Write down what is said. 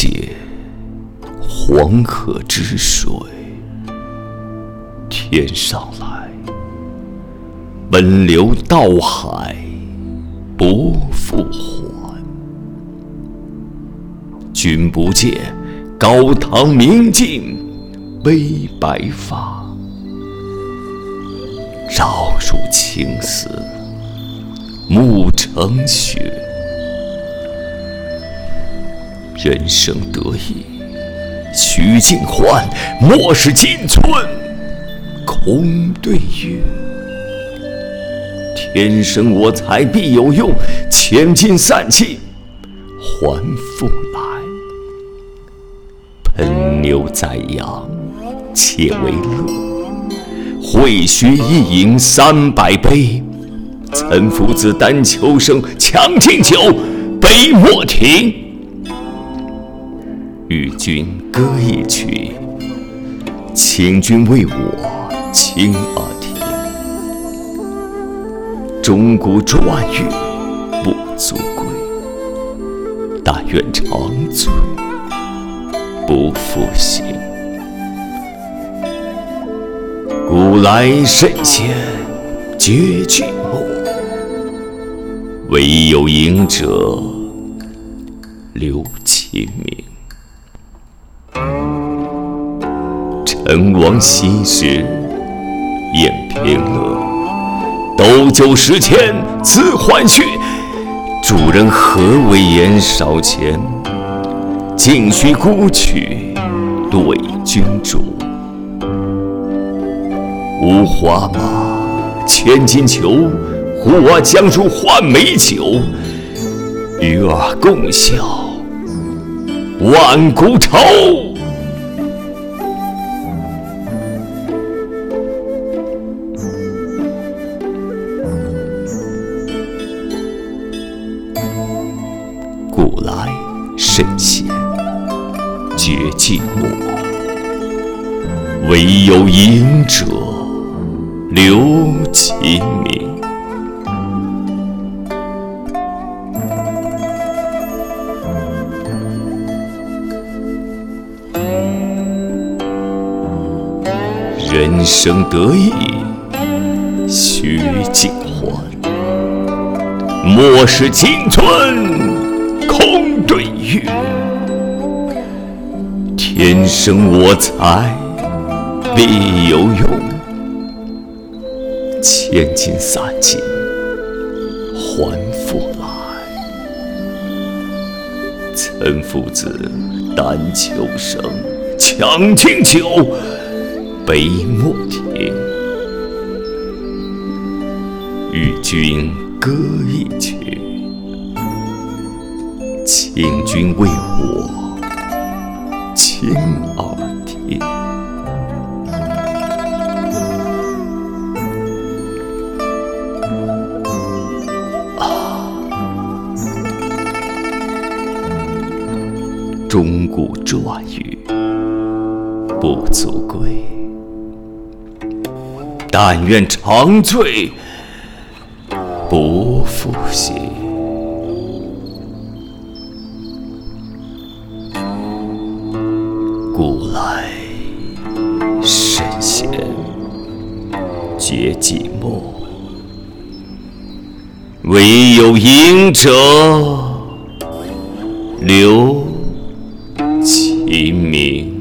解黄河之水，天上来，奔流到海不复还。君不见，高堂明镜悲白发，朝如青丝暮成雪。人生得意须尽欢，莫使金樽空对月。天生我材必有用，千金散尽还复来。喷牛宰羊且为乐，会须一饮三百杯。岑夫子，丹丘生，将进酒，杯莫停。与君歌一曲，请君为我倾耳听。钟鼓馔玉不足贵，但愿长醉不复醒。古来圣贤绝句末，惟有饮者留其名。陈王昔时宴平乐，斗酒十千恣欢谑。主人何为言少钱？径须沽取对君酌。五花马，千金裘，呼我将出换美酒，与尔共销万古愁。来圣贤绝寂寞，惟有饮者留其名。人生得意须尽欢，莫使金樽空对月。天生我材必有用，千金散尽还复来。岑夫子，丹丘生，将进酒，杯莫停。与君歌一曲，请君为我倾耳听。钟鼓馔玉不足贵，但愿长醉不复醒。皆寂寞。惟有饮者留其名。